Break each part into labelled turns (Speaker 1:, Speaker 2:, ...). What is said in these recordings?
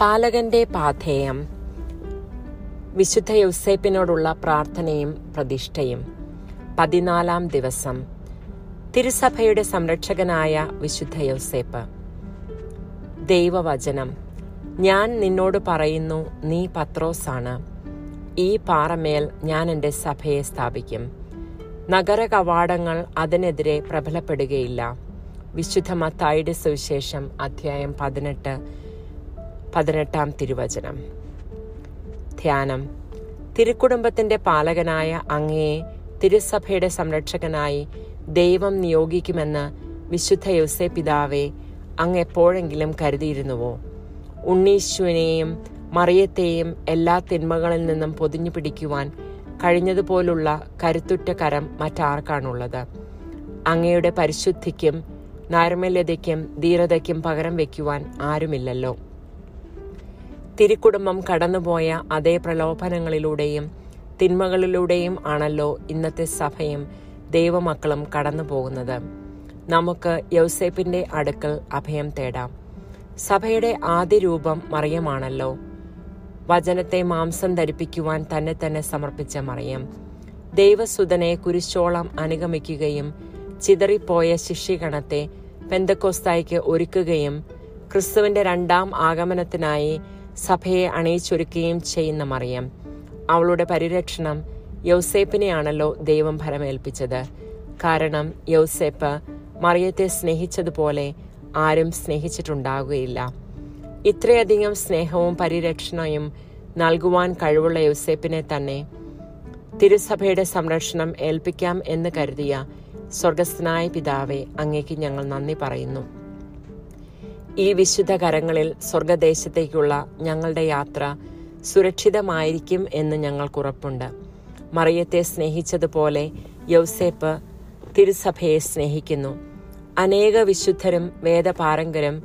Speaker 1: പാലകന്റെ പാഥേയം വിശുദ്ധ യൗസേപ്പിനോടുള്ള പ്രാർത്ഥനയും പ്രതിഷ്ഠയും. പതിനാലാം ദിവസം തിരുസഭയുടെ സംരക്ഷകനായ വിശുദ്ധ യൗസേപ്പ്. ദൈവവചനം ഞാൻ നിന്നോട് പറയുന്നു നീ പത്രോസാണ്. ഈ പാറമേൽ ഞാൻ എന്റെ സഭയെ സ്ഥാപിക്കും. നഗര കവാടങ്ങൾ അതിനെതിരെ പ്രബലപ്പെടുകയില്ല. വിശുദ്ധ മത്തായിയുടെ സുവിശേഷം അധ്യായം പതിനെട്ട് പതിനെട്ടാം തിരുവചനം. ധ്യാനം. തിരുക്കുടുംബത്തിന്റെ പാലകനായ അങ്ങയെ തിരുസഭയുടെ സംരക്ഷകനായി ദൈവം നിയോഗിക്കുമെന്ന് വിശുദ്ധ യോസെ പിതാവെ അങ്ങ് എപ്പോഴെങ്കിലും കരുതിയിരുന്നുവോ? ഉണ്ണീശുവിനെയും മറിയത്തെയും എല്ലാ തിന്മകളിൽ നിന്നും പൊതിഞ്ഞു പിടിക്കുവാൻ കഴിഞ്ഞതുപോലുള്ള കരുത്തുറ്റ കരം മറ്റാർക്കാണുള്ളത്? അങ്ങയുടെ പരിശുദ്ധിക്കും നാരമല്യതയ്ക്കും ധീരതയ്ക്കും പകരം വയ്ക്കുവാൻ ആരുമില്ലല്ലോ. തിരുക്കുടുംബം കടന്നുപോയ അതേ പ്രലോഭനങ്ങളിലൂടെയും തിന്മകളിലൂടെയും ആണല്ലോ ഇന്നത്തെ സഭയും ദൈവമക്കളും കടന്നു പോകുന്നത് നമുക്ക് യൗസേപ്പിന്റെ അടുക്കൽ അഭയം തേടാം. സഭയുടെ ആദ്യ രൂപം മറിയമാണല്ലോ. വചനത്തെ മാംസം ധരിപ്പിക്കുവാൻ തന്നെ തന്നെ സമർപ്പിച്ച മറിയം. ദൈവസുതനെ കുരിശോളം അനുഗമിക്കുകയും ചിതറിപ്പോയ ശിഷ്യഗണത്തെ പെന്തക്കോസ്തായ്ക്ക് ഒരുക്കുകയും ക്രിസ്തുവിന്റെ രണ്ടാം ആഗമനത്തിനായി സഭയെ അണയിച്ചൊരുക്കുകയും ചെയ്യുന്ന മറിയം. അവളുടെ പരിരക്ഷണം യൗസേപ്പിനെയാണല്ലോ ദൈവം ഫലമേൽപ്പിച്ചത് കാരണം യൗസേപ്പ് മറിയത്തെ സ്നേഹിച്ചതുപോലെ ആരും സ്നേഹിച്ചിട്ടുണ്ടാകുകയില്ല. ഇത്രയധികം സ്നേഹവും പരിരക്ഷണയും നൽകുവാൻ കഴിവുള്ള യൗസേപ്പിനെ തന്നെ തിരുസഭയുടെ സംരക്ഷണം ഏൽപ്പിക്കാം എന്ന് കരുതിയ സ്വർഗസ്ഥനായ പിതാവെ അങ്ങേക്ക് ഞങ്ങൾ നന്ദി പറയുന്നു. ഈ വിശുദ്ധ കരങ്ങളിൽ സ്വർഗദേശത്തേക്കുള്ള ഞങ്ങളുടെ യാത്ര സുരക്ഷിതമായിരിക്കും എന്ന് ഞങ്ങൾക്കുറപ്പുണ്ട്. മറിയത്തെ സ്നേഹിച്ചതുപോലെ യൗസേപ്പ് തിരുസഭയെ സ്നേഹിക്കുന്നു. അനേക വിശുദ്ധരും വേദപാരങ്കരും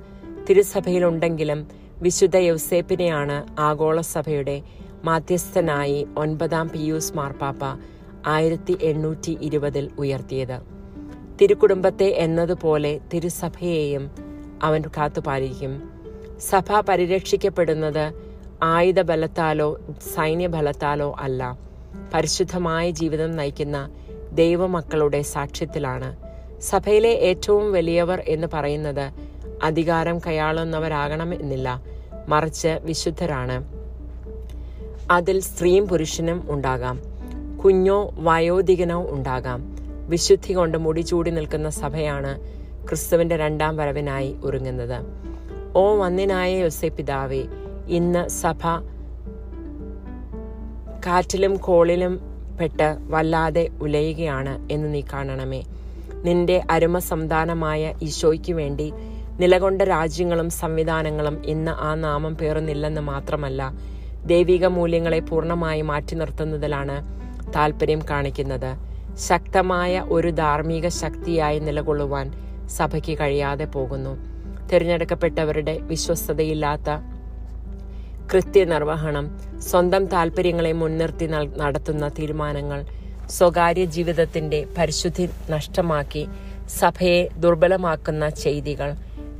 Speaker 1: തിരുസഭയിലുണ്ടെങ്കിലും വിശുദ്ധ യൗസേപ്പിനെയാണ് ആഗോള സഭയുടെ മാധ്യസ്ഥനായി ഒൻപതാം പിയൂസ് മാർപ്പാപ്പ ആയിരത്തി എണ്ണൂറ്റി ഇരുപതിൽ ഉയർത്തിയത്. തിരുക്കുടുംബത്തെ എന്നതുപോലെ തിരുസഭയെയും അവൻ കാത്തുപാലിക്കും. സഭ പരിരക്ഷിക്കപ്പെടുന്നത് ആയുധബലത്താലോ സൈന്യബലത്താലോ അല്ല. പരിശുദ്ധമായ ജീവിതം നയിക്കുന്ന ദൈവമക്കളുടെ സാക്ഷ്യത്തിലാണ്. സഭയിലെ ഏറ്റവും വലിയവർ എന്ന് പറയുന്നത് അധികാരം കൈയാളുന്നവരാകണമെന്നില്ല മറിച്ച് വിശുദ്ധരാണ്. അതിൽ സ്ത്രീയും പുരുഷനും ഉണ്ടാകാം. കുഞ്ഞോ വയോധികനോ ഉണ്ടാകാം. വിശുദ്ധി കൊണ്ട് മുടിചൂടി നിൽക്കുന്ന സഭയാണ് ക്രിസ്തുവിന്റെ രണ്ടാം വരവിനായി ഒരുങ്ങുന്നത്. ഓ വന്നിനായ യൊസെ പിതാവേ ഇന്ന് സഭ കാറ്റിലും കോളിലും പെട്ട് വല്ലാതെ ഉലയുകയാണ് എന്ന് നീ കാണണമേ. നിന്റെ അരുമ സന്താനമായ ഈശോയ്ക്ക് വേണ്ടി നിലകൊണ്ട രാജ്യങ്ങളും സംവിധാനങ്ങളും ഇന്ന് ആ നാമം പേറുന്നില്ലെന്ന് മാത്രമല്ല ദൈവിക മൂല്യങ്ങളെ പൂർണമായി മാറ്റി നിർത്തുന്നതിലാണ് താല്പര്യം കാണിക്കുന്നത്. ശക്തമായ ഒരു ധാർമ്മിക ശക്തിയായി നിലകൊള്ളുവാൻ സഭയ്ക്ക് കഴിയാതെ പോകുന്നു. തിരഞ്ഞെടുക്കപ്പെട്ടവരുടെ വിശ്വസ്തതയില്ലാത്ത കൃത്യനിർവഹണം സ്വന്തം താല്പര്യങ്ങളെ മുൻനിർത്തി നടത്തുന്ന തീരുമാനങ്ങൾ സ്വകാര്യ ജീവിതത്തിന്റെ പരിശുദ്ധി നഷ്ടമാക്കി സഭയെ ദുർബലമാക്കുന്ന ചെയ്തികൾ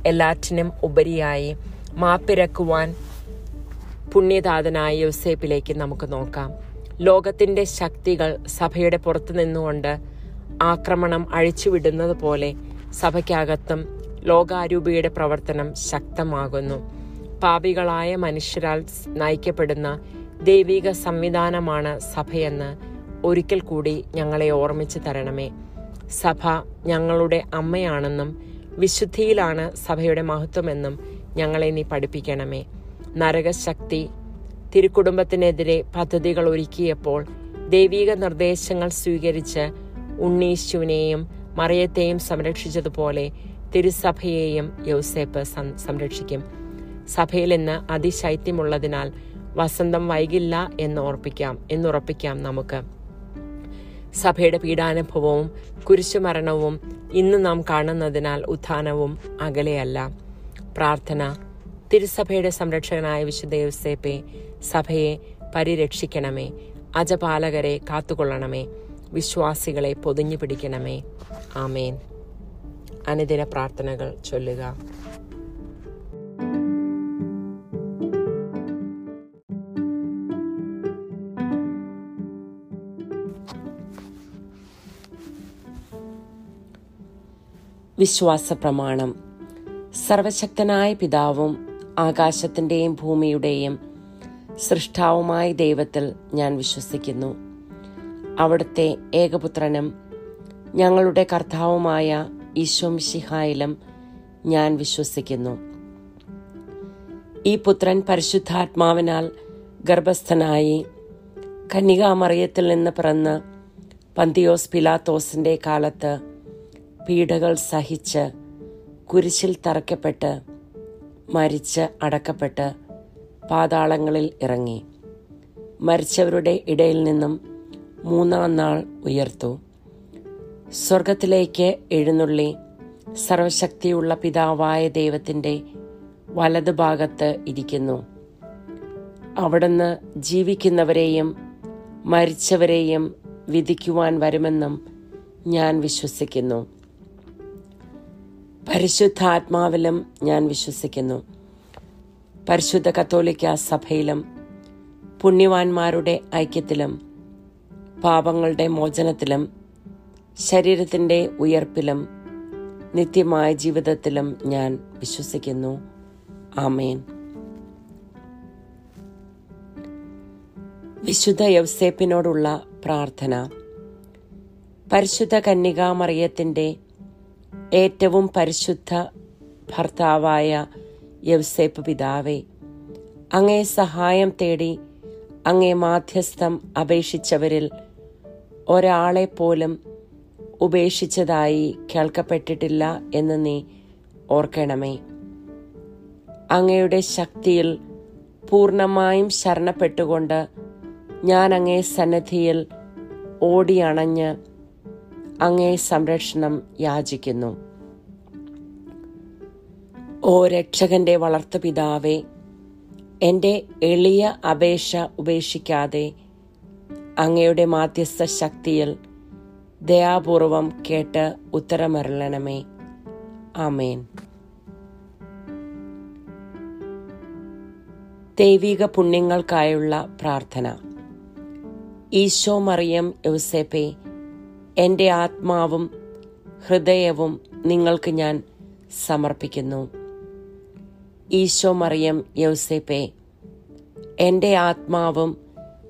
Speaker 1: എല്ലാറ്റിനും ഉപരിയായി മാപ്പിരക്കുവാൻ പുണ്യദാതനായ യോസേപ്പിലേക്ക് നമുക്ക് നോക്കാം. ലോകത്തിന്റെ ശക്തികൾ സഭയുടെ പുറത്തു നിന്നുകൊണ്ട് ആക്രമണം അഴിച്ചുവിടുന്നത് പോലെ സഭയ്ക്കകത്തും ലോകാരൂപിയുടെ പ്രവർത്തനം ശക്തമാകുന്നു. പാപികളായ മനുഷ്യരാൽ നയിക്കപ്പെടുന്ന ദൈവിക സംവിധാനമാണ് സഭയെന്ന് ഒരിക്കൽ കൂടി ഞങ്ങളെ ഓർമ്മിച്ചു തരണമേ. സഭ ഞങ്ങളുടെ അമ്മയാണെന്നും വിശുദ്ധിയിലാണ് സഭയുടെ മഹത്വമെന്നും ഞങ്ങളെ നീ പഠിപ്പിക്കണമേ. നരകശക്തി തിരുക്കുടുംബത്തിനെതിരെ പദ്ധതികൾ ഒരുക്കിയപ്പോൾ ദൈവിക നിർദ്ദേശങ്ങൾ സ്വീകരിച്ച് ഉണ്ണീശുവിനെയും മറിയത്തെയും സംരക്ഷിച്ചതുപോലെ തിരുസഭയെയും യോസേപ്പ് സംരക്ഷിക്കും. സഭയിൽ ഇന്ന് അതിശൈത്യമുള്ളതിനാൽ വസന്തം വൈകില്ല എന്ന് ഓർപ്പിക്കാം എന്നുറപ്പിക്കാം നമുക്ക്. സഭയുടെ പീഡാനുഭവവും കുരിശുമരണവും ഇന്ന് നാം കാണുന്നതിനാൽ ഉത്ഥാനവും അകലെയല്ല. പ്രാർത്ഥന. തിരുസഭയുടെ സംരക്ഷകനായ വിശുദ്ധ യോസേപ്പെ സഭയെ പരിരക്ഷിക്കണമേ അജപാലകരെ കാത്തുകൊള്ളണമേ. വിശ്വാസികളെ പൊതിഞ്ഞു പിടിക്കണമേ. ആമേൻ. അനുദിന പ്രാർത്ഥനകൾ ചൊല്ലുക.
Speaker 2: വിശ്വാസ പ്രമാണം സർവശക്തനായ പിതാവും ആകാശത്തിന്റെയും ഭൂമിയുടെയും സൃഷ്ടാവുമായ ദൈവത്തിൽ ഞാൻ വിശ്വസിക്കുന്നു. അവിടുത്തെ ഏകപുത്രനും ഞങ്ങളുടെ കർത്താവുമായ ഈശ്വം ശിഹായിലും ഞാൻ വിശ്വസിക്കുന്നു. ഈ പുത്രൻ പരിശുദ്ധാത്മാവിനാൽ ഗർഭസ്ഥനായി കന്യകാമറിയത്തിൽ നിന്ന് പിറന്ന് പന്തിയോസ് പിലാത്തോസിന്റെ കാലത്ത് പീഡകൾ സഹിച്ച് കുരിശിൽ തറയ്ക്കപ്പെട്ട് മരിച്ച് അടക്കപ്പെട്ട് പാതാളങ്ങളിൽ ഇറങ്ങി. മരിച്ചവരുടെ ഇടയിൽ നിന്നും മൂന്നാം നാൾ ഉയർത്തു. സ്വർഗത്തിലേക്ക് എഴുന്നള്ളി സർവശക്തിയുള്ള പിതാവായ ദൈവത്തിന്റെ വലതുഭാഗത്ത് ഇരിക്കുന്നു. അവിടുന്ന് ജീവിക്കുന്നവരെയും മരിച്ചവരെയും വിധിക്കുവാൻ വരുമെന്നും ഞാൻ വിശ്വസിക്കുന്നു. പരിശുദ്ധാത്മാവിലും ഞാൻ വിശ്വസിക്കുന്നു. പരിശുദ്ധ കത്തോലിക്ക സഭയിലും പുണ്യവാന്മാരുടെ ഐക്യത്തിലും പാപങ്ങളുടെ മോചനത്തിലും ശരീരത്തിന്റെ ഉയർപ്പിലും നിത്യമായ ജീവിതത്തിലും ഞാൻ വിശ്വസിക്കുന്നു. ആമേൻ. വിശുദ്ധ യവ്സേപ്പിനോടുള്ള പ്രാർത്ഥന. പരിശുദ്ധ കന്യകാമറിയത്തിന്റെ ഏറ്റവും പരിശുദ്ധ ഭർത്താവായ യവ്സേപ്പ് പിതാവേ അങ്ങേ സഹായം തേടി അങ്ങേ മാധ്യസ്ഥം അപേക്ഷിച്ചവരിൽ ഒരാളെ പോലും ഉപേക്ഷിച്ചതായി കേൾക്കപ്പെട്ടിട്ടില്ല എന്ന് നീ ഓർക്കണമേ. അങ്ങയുടെ ശക്തിയിൽ പൂർണമായും ശരണപ്പെട്ടുകൊണ്ട് ഞാൻ അങ്ങേ സന്നദ്ധിയിൽ ഓടിയണഞ്ഞ് അങ്ങേ സംരക്ഷണം യാചിക്കുന്നു. ഓ രക്ഷകന്റെ വളർത്തു പിതാവേ എന്റെ എളിയ അപേക്ഷ ഉപേക്ഷിക്കാതെ അങ്ങയുടെ മാധ്യസ്ഥ ശക്തിയിൽ ദയാപൂർവം കേട്ട് ഉത്തരമരളണമേ. ആമേൻ. ദൈവിക പുണ്യങ്ങൾക്കായുള്ള പ്രാർത്ഥന. ഈശോ മറിയം യൗസേപ്പെ എന്റെ ആത്മാവും ഹൃദയവും നിങ്ങൾക്ക് ഞാൻ സമർപ്പിക്കുന്നു. ഈശോ മറിയം യൗസേപ്പെ എന്റെ ആത്മാവും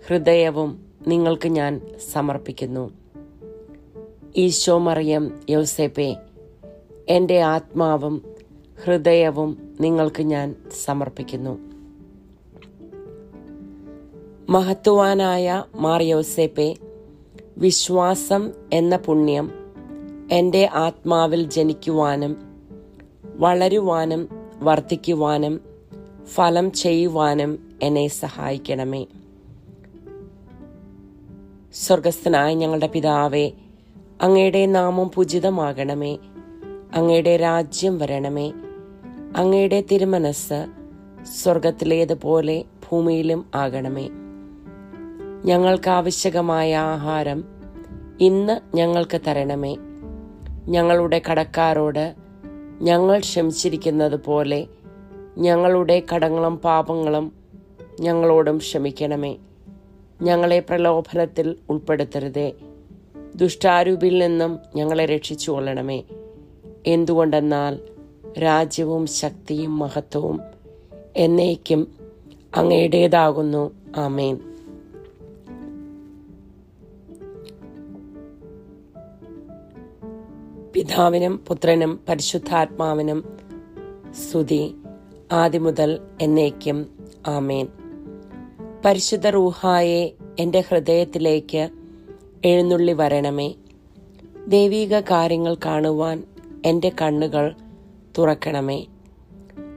Speaker 2: ഹൃദയവും നിങ്ങൾക്ക് ഞാൻ സമർപ്പിക്കുന്നു. ഈശോ മറിയം യൗസേപ്പെ എന്റെ ആത്മാവും ഹൃദയവും നിങ്ങൾക്ക് ഞാൻ സമർപ്പിക്കുന്നു. മഹത്വാനായ മാർ യൗസേപ്പെ വിശ്വാസം എന്ന പുണ്യം എന്റെ ആത്മാവിൽ ജനിക്കുവാനും വളരുവാനും വർദ്ധിക്കുവാനും ഫലം ചെയ്യുവാനും എന്നെ സഹായിക്കണമേ. സ്വർഗസ്ഥനായ ഞങ്ങളുടെ പിതാവേ അങ്ങയുടെ നാമം പൂജിതമാകണമേ. അങ്ങയുടെ രാജ്യം വരണമേ. അങ്ങയുടെ തിരുമനസ് സ്വർഗത്തിലേതുപോലെ ഭൂമിയിലും ആകണമേ. ഞങ്ങൾക്ക് ആവശ്യകമായ ആഹാരം ഇന്ന് ഞങ്ങൾക്ക് തരണമേ. ഞങ്ങളുടെ കടക്കാരോട് ഞങ്ങൾ ക്ഷമിച്ചിരിക്കുന്നത് പോലെ ഞങ്ങളുടെ കടങ്ങളും പാപങ്ങളും ഞങ്ങളോടും ക്ഷമിക്കണമേ. ഞങ്ങളെ പ്രലോഭനത്തിൽ ഉൾപ്പെടുത്തരുതേ. ദുഷ്ടാരൂപിൽ നിന്നും ഞങ്ങളെ രക്ഷിച്ചു കൊള്ളണമേ എന്തുകൊണ്ടെന്നാൽ രാജ്യവും ശക്തിയും മഹത്വവും എന്നേക്കും അങ്ങയുടേതാകുന്നു. ആമേൻ. പിതാവിനും പുത്രനും പരിശുദ്ധാത്മാവിനും സ്തുതി. ആദ്യമുതൽ എന്നേക്കും ആമേൻ. പരിശുദ്ധ റൂഹായെ എന്റെ ഹൃദയത്തിലേക്ക് എഴുന്നള്ളി വരണമേ. ദൈവീക കാര്യങ്ങൾ കാണുവാൻ എന്റെ കണ്ണുകൾ തുറക്കണമേ.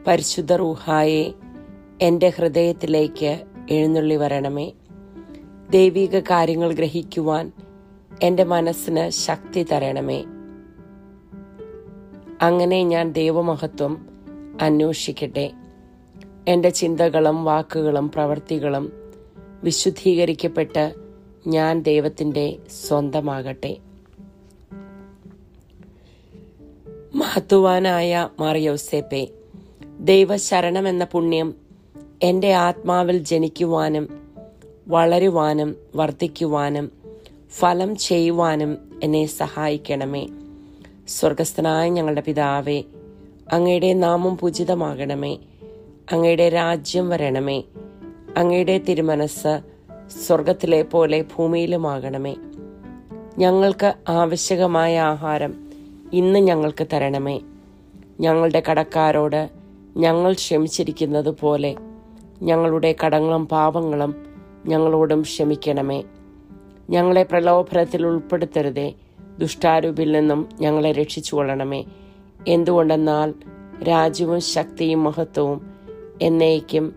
Speaker 2: പരിശുദ്ധ റൂഹായെ എന്റെ ഹൃദയത്തിലേക്ക് എഴുന്നള്ളി വരണമേ. ദൈവീക കാര്യങ്ങൾ ഗ്രഹിക്കുവാൻ എന്റെ മനസ്സിന് ശക്തി തരണമേ. അങ്ങനെ ഞാൻ ദൈവമഹത്വം അന്വേഷിക്കട്ടെ. എന്റെ ചിന്തകളും വാക്കുകളും പ്രവർത്തികളും വിശുദ്ധീകരിക്കപ്പെട്ട് ഞാൻ ദൈവത്തിന്റെ സ്വന്തമാകട്ടെ. മഹത്വാനായ മാറിയോസേപ്പെ ദൈവശരണം എന്ന പുണ്യം എന്റെ ആത്മാവിൽ ജനിക്കുവാനും വളരുവാനും വർദ്ധിക്കുവാനും ഫലം ചെയ്യുവാനും എന്നെ സഹായിക്കണമേ. സ്വർഗസ്ഥനായ ഞങ്ങളുടെ പിതാവേ അങ്ങയുടെ നാമം പൂജിതമാകണമേ. അങ്ങയുടെ രാജ്യം വരണമേ. അങ്ങയുടെ തിരുമനസ് സ്വർഗത്തിലെ പോലെ ഭൂമിയിലുമാകണമേ. ഞങ്ങൾക്ക് ആവശ്യകമായ ആഹാരം ഇന്ന് ഞങ്ങൾക്ക് തരണമേ. ഞങ്ങളുടെ കടക്കാരോട് ഞങ്ങൾ ക്ഷമിച്ചിരിക്കുന്നത് പോലെ ഞങ്ങളുടെ കടങ്ങളും പാപങ്ങളും ഞങ്ങളോടും ക്ഷമിക്കണമേ. ഞങ്ങളെ പ്രലോഭനത്തിൽ ഉൾപ്പെടുത്തരുതേ. ദുഷ്ടാരൂപിൽ നിന്നും ഞങ്ങളെ രക്ഷിച്ചു കൊള്ളണമേ എന്തുകൊണ്ടെന്നാൽ രാജ്യവും ശക്തിയും മഹത്വവും എന്നേക്കും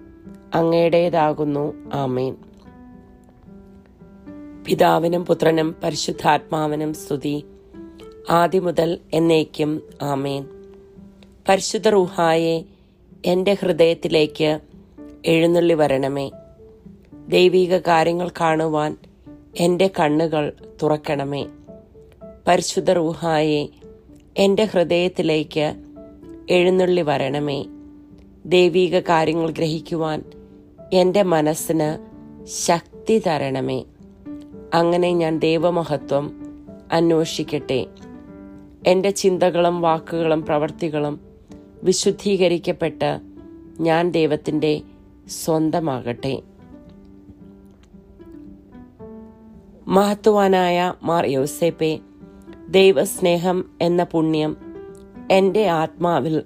Speaker 2: അങ്ങയുടേതാകുന്നു. ആമേൻ. പിതാവിനും പുത്രനും പരിശുദ്ധാത്മാവിനും സ്തുതി. ആദ്യം മുതൽ എന്നേക്കും ആമേൻ. പരിശുദ്ധ റൂഹായെ എന്റെ ഹൃദയത്തിലേക്ക് എഴുന്നള്ളി വരണമേ. ദൈവിക കാര്യങ്ങൾ കാണുവാൻ എന്റെ കണ്ണുകൾ തുറക്കണമേ. പരിശുദ്ധ റൂഹായെ എന്റെ ഹൃദയത്തിലേക്ക് എഴുന്നള്ളി വരണമേ. ദൈവിക കാര്യങ്ങൾ ഗ്രഹിക്കുവാൻ എന്റെ മനസ്സിന് ശക്തി തരണമേ. അങ്ങനെ ഞാൻ ദൈവമഹത്വം അന്വേഷിക്കട്ടെ. എന്റെ ചിന്തകളും വാക്കുകളും പ്രവർത്തികളും വിശുദ്ധീകരിക്കപ്പെട്ട് ഞാൻ ദൈവത്തിന്റെ സ്വന്തമാകട്ടെ. മഹത്വാനായ മാർ യോസേപ്പെ ദൈവസ്നേഹം എന്ന പുണ്യം എന്റെ ആത്മാവിൽ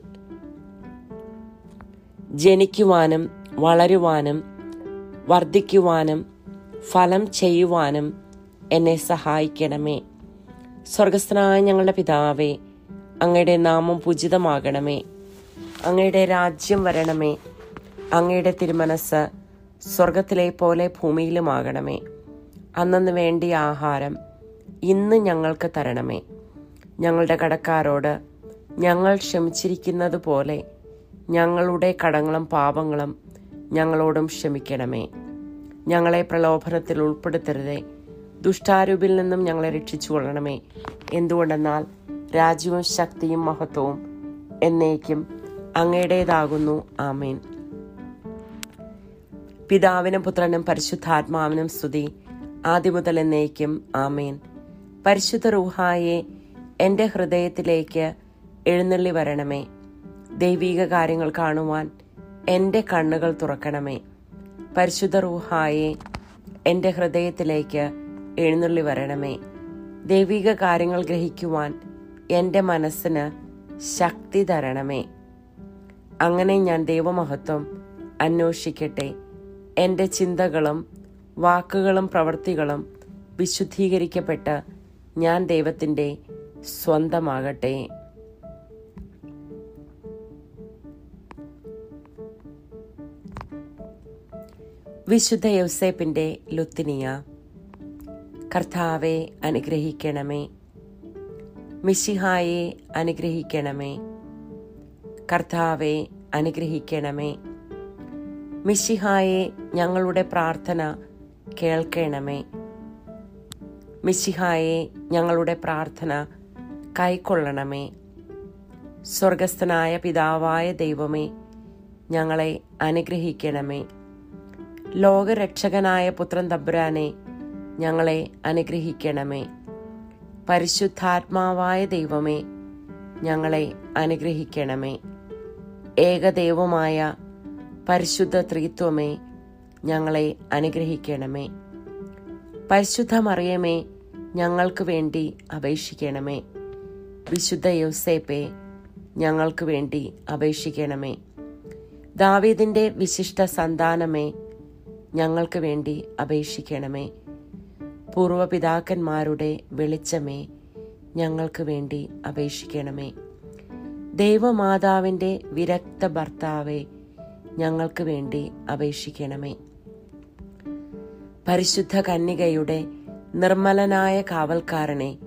Speaker 2: ജനിക്കുവാനും വളരുവാനും വർദ്ധിക്കുവാനും ഫലം ചെയ്യുവാനും എന്നെ സഹായിക്കണമേ. സ്വർഗസ്ഥനായ ഞങ്ങളുടെ പിതാവേ അങ്ങയുടെ നാമം പൂജിതമാകണമേ. അങ്ങയുടെ രാജ്യം വരണമേ. അങ്ങയുടെ തിരുമനസ് സ്വർഗത്തിലെ പോലെ ഭൂമിയിലുമാകണമേ. അന്നു വേണ്ടി ആഹാരം ഇന്ന് ഞങ്ങൾക്ക് തരണമേ. ഞങ്ങളുടെ കടക്കാരോട് ഞങ്ങൾ ക്ഷമിച്ചിരിക്കുന്നത് പോലെ ഞങ്ങളുടെ കടങ്ങളും പാപങ്ങളും ഞങ്ങളോടും ക്ഷമിക്കണമേ. ഞങ്ങളെ പ്രലോഭനത്തിൽ ഉൾപ്പെടുത്തരുതേ. ദുഷ്ടാരൂപിൽ നിന്നും ഞങ്ങളെ രക്ഷിച്ചു കൊള്ളണമേ എന്തുകൊണ്ടെന്നാൽ രാജ്യവും ശക്തിയും മഹത്വവും എന്നേക്കും അങ്ങയുടേതാകുന്നു. ആമേൻ. പിതാവിനും പുത്രനും പരിശുദ്ധാത്മാവിനും സ്തുതി. ആദ്യം മുതൽ എന്നേക്കും ആമേൻ. പരിശുദ്ധ റൂഹായെ എന്റെ ഹൃദയത്തിലേക്ക് എഴുന്നള്ളി വരണമേ. ദൈവിക കാര്യങ്ങൾ കാണുവാൻ എന്റെ കണ്ണുകൾ തുറക്കണമേ. പരിശുദ്ധ റൂഹായെ എന്റെ ഹൃദയത്തിലേക്ക് എഴുന്നള്ളി വരണമേ. ദൈവിക കാര്യങ്ങൾ ഗ്രഹിക്കുവാൻ എന്റെ മനസ്സിന് ശക്തി തരണമേ. അങ്ങനെ ഞാൻ ദൈവമഹത്വം അന്വേഷിക്കട്ടെ. എന്റെ ചിന്തകളും വാക്കുകളും പ്രവൃത്തികളും വിശുദ്ധീകരിക്കപ്പെട്ട് ഞാൻ ദൈവത്തിന്റെ സ്വന്തമാകട്ടെ. വിശുദ്ധ യൗസേപ്പിന്റെ ലുത്തിനിയ കർത്താവെ അനുഗ്രഹിക്കണമേ. മിശിഹായെ അനുഗ്രഹിക്കണമേ. കർത്താവെ അനുഗ്രഹിക്കണമേ. മിശിഹായെ ഞങ്ങളുടെ പ്രാർത്ഥന കേൾക്കണമേ. മിശിഹായെ ഞങ്ങളുടെ പ്രാർത്ഥന കൈക്കൊള്ളണമേ. സ്വർഗസ്ഥനായ പിതാവായ ദൈവമേ ഞങ്ങളെ അനുഗ്രഹിക്കണമേ. ലോകരക്ഷകനായ പുത്രൻ തമ്പുരാനെ ഞങ്ങളെ അനുഗ്രഹിക്കണമേ. പരിശുദ്ധാത്മാവായ ദൈവമേ ഞങ്ങളെ അനുഗ്രഹിക്കണമേ. ഏകദൈവമായ പരിശുദ്ധ ത്രിത്വമേ ഞങ്ങളെ അനുഗ്രഹിക്കണമേ. പരിശുദ്ധ മറിയമേ ഞങ്ങൾക്ക് വേണ്ടി അപേക്ഷിക്കണമേ. വിശുദ്ധ യോസേപ്പെ ഞങ്ങൾക്ക് വേണ്ടി അപേക്ഷിക്കണമേ. ദാവീദിന്റെ വിശിഷ്ട സന്താനമേ ഞങ്ങൾക്ക് വേണ്ടി അപേക്ഷിക്കണമേ. പൂർവപിതാക്കന്മാരുടെ വെളിച്ചമേ ഞങ്ങൾക്ക് വേണ്ടി അപേക്ഷിക്കണമേ. ദൈവമാതാവിന്റെ വിരക്ത ഭർത്താവെ ഞങ്ങൾക്ക് വേണ്ടി അപേക്ഷിക്കണമേ. പരിശുദ്ധ കന്യകയുടെ നിർമ്മലനായ കാവൽക്കാരനെ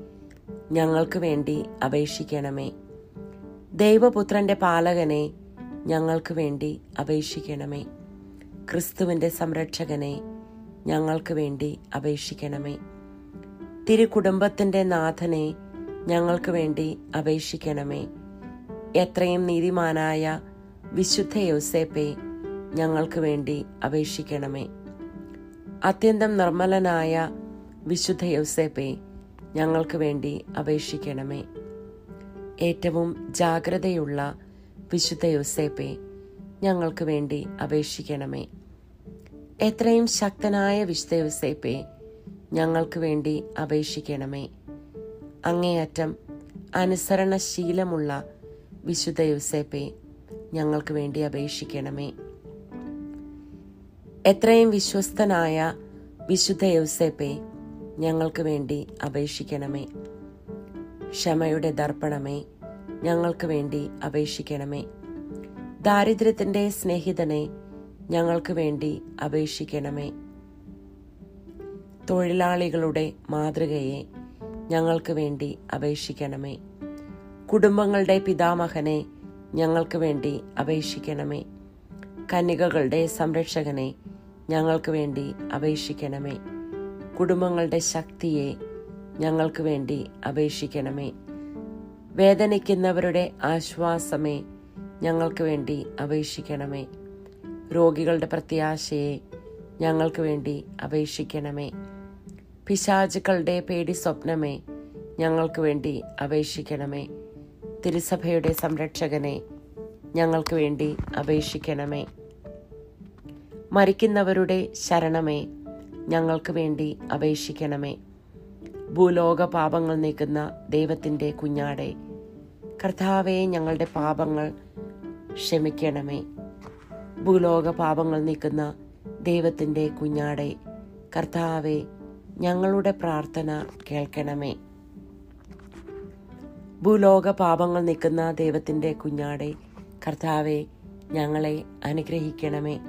Speaker 2: ഞങ്ങൾക്ക് വേണ്ടി അപേക്ഷിക്കണമേ. ദൈവപുത്രന്റെ പാലകനെ ഞങ്ങൾക്ക് വേണ്ടി അപേക്ഷിക്കണമേ. ക്രിസ്തുവിന്റെ സംരക്ഷകനെ ഞങ്ങൾക്ക് വേണ്ടി അപേക്ഷിക്കണമേ. തിരുകുടുംബത്തിന്റെ നാഥനെ ഞങ്ങൾക്ക് വേണ്ടി അപേക്ഷിക്കണമേ. എത്രയും നീതിമാനായ വിശുദ്ധ യോസേപ്പെ ഞങ്ങൾക്ക് വേണ്ടി അപേക്ഷിക്കണമേ. അത്യന്തം നിർമ്മലനായ വിശുദ്ധ യോസേപ്പെ ഞങ്ങൾക്ക് വേണ്ടി അപേക്ഷിക്കണമേ. ഏറ്റവും ജാഗ്രതയുള്ള വിശുദ്ധ യോസേപ്പെ ഞങ്ങൾക്ക് വേണ്ടി അപേക്ഷിക്കണമേ. എത്രയും ശക്തനായ വിശുദ്ധയോസേപ്പെ ഞങ്ങൾക്ക് വേണ്ടി അപേക്ഷിക്കണമേ. അങ്ങേയറ്റം അനുസരണശീലമുള്ള വിശുദ്ധ യോസേപ്പെ ഞങ്ങൾക്ക് വേണ്ടി അപേക്ഷിക്കണമേ. എത്രയും വിശ്വസ്തനായ വിശുദ്ധ യൗസേപ്പെ ഞങ്ങൾക്ക് വേണ്ടി അപേക്ഷിക്കണമേ. ക്ഷമയുടെ ദർപ്പണമേ ഞങ്ങൾക്ക് വേണ്ടി അപേക്ഷിക്കണമേ. ദാരിദ്ര്യത്തിന്റെ സ്നേഹിതനെ ഞങ്ങൾക്ക് വേണ്ടി അപേക്ഷിക്കണമേ. തൊഴിലാളികളുടെ മാതൃകയെ ഞങ്ങൾക്ക് വേണ്ടി അപേക്ഷിക്കണമേ. കുടുംബങ്ങളുടെ പിതാമഹനെ ഞങ്ങൾക്ക് വേണ്ടി അപേക്ഷിക്കണമേ. കന്യകകളുടെ സംരക്ഷകനെ ഞങ്ങൾക്ക് വേണ്ടി അപേക്ഷിക്കണമേ. കുടുംബങ്ങളുടെ ശക്തിയെ ഞങ്ങൾക്ക് വേണ്ടി അപേക്ഷിക്കണമേ. വേദനിക്കുന്നവരുടെ ആശ്വാസമേ ഞങ്ങൾക്ക് വേണ്ടി അപേക്ഷിക്കണമേ. രോഗികളുടെ പ്രത്യാശയെ ഞങ്ങൾക്ക് വേണ്ടി അപേക്ഷിക്കണമേ. പിശാചുക്കളുടെ പേടി സ്വപ്നമേ ഞങ്ങൾക്ക് വേണ്ടി അപേക്ഷിക്കണമേ. തിരുസഭയുടെ സംരക്ഷകനെ ഞങ്ങൾക്ക് വേണ്ടി അപേക്ഷിക്കണമേ. മരിക്കുന്നവരുടെ ശരണമേ ഞങ്ങൾക്ക് വേണ്ടി അപേക്ഷിക്കണമേ. ഭൂലോക പാപങ്ങൾ നീക്കുന്ന ദൈവത്തിന്റെ കുഞ്ഞാടെ കർത്താവെ ഞങ്ങളുടെ പാപങ്ങൾ ക്ഷമിക്കണമേ. ഭൂലോക പാപങ്ങൾ നീക്കുന്ന ദൈവത്തിന്റെ കുഞ്ഞാടെ കർത്താവെ ഞങ്ങളുടെ പ്രാർത്ഥന കേൾക്കണമേ. ഭൂലോക പാപങ്ങൾ നിൽക്കുന്ന ദൈവത്തിന്റെ കുഞ്ഞാടെ കർത്താവെ ഞങ്ങളെ അനുഗ്രഹിക്കണമേ.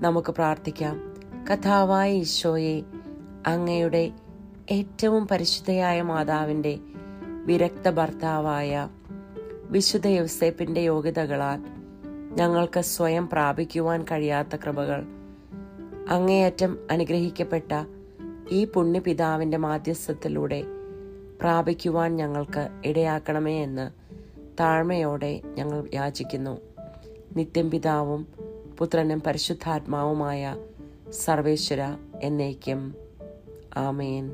Speaker 2: നമുക്ക് പ്രാർത്ഥിക്കാം. കഥാവായ ഈശോയെ അങ്ങയുടെ ഏറ്റവും പരിശുദ്ധയായ മാതാവിന്റെ വിരക്ത ഭർത്താവായ വിശുദ്ധ യൗസേപ്പിന്റെ യോഗ്യതകളാൽ ഞങ്ങൾക്ക് സ്വയം പ്രാപിക്കുവാൻ കഴിയാത്ത കൃപകൾ. അങ്ങേയറ്റം അനുഗ്രഹിക്കപ്പെട്ട ഈ പുണ്യപിതാവിന്റെ മാധ്യസ്ഥത്തിലൂടെ പ്രാപിക്കുവാൻ ഞങ്ങൾക്ക് ഇടയാക്കണമേ എന്ന് താഴ്മയോടെ ഞങ്ങൾ യാചിക്കുന്നു. നിത്യം പിതാവും പുത്രനും പരിശുദ്ധാത്മാവുമായ സർവേശ്വര എന്നേക്കും. ആമേൻ.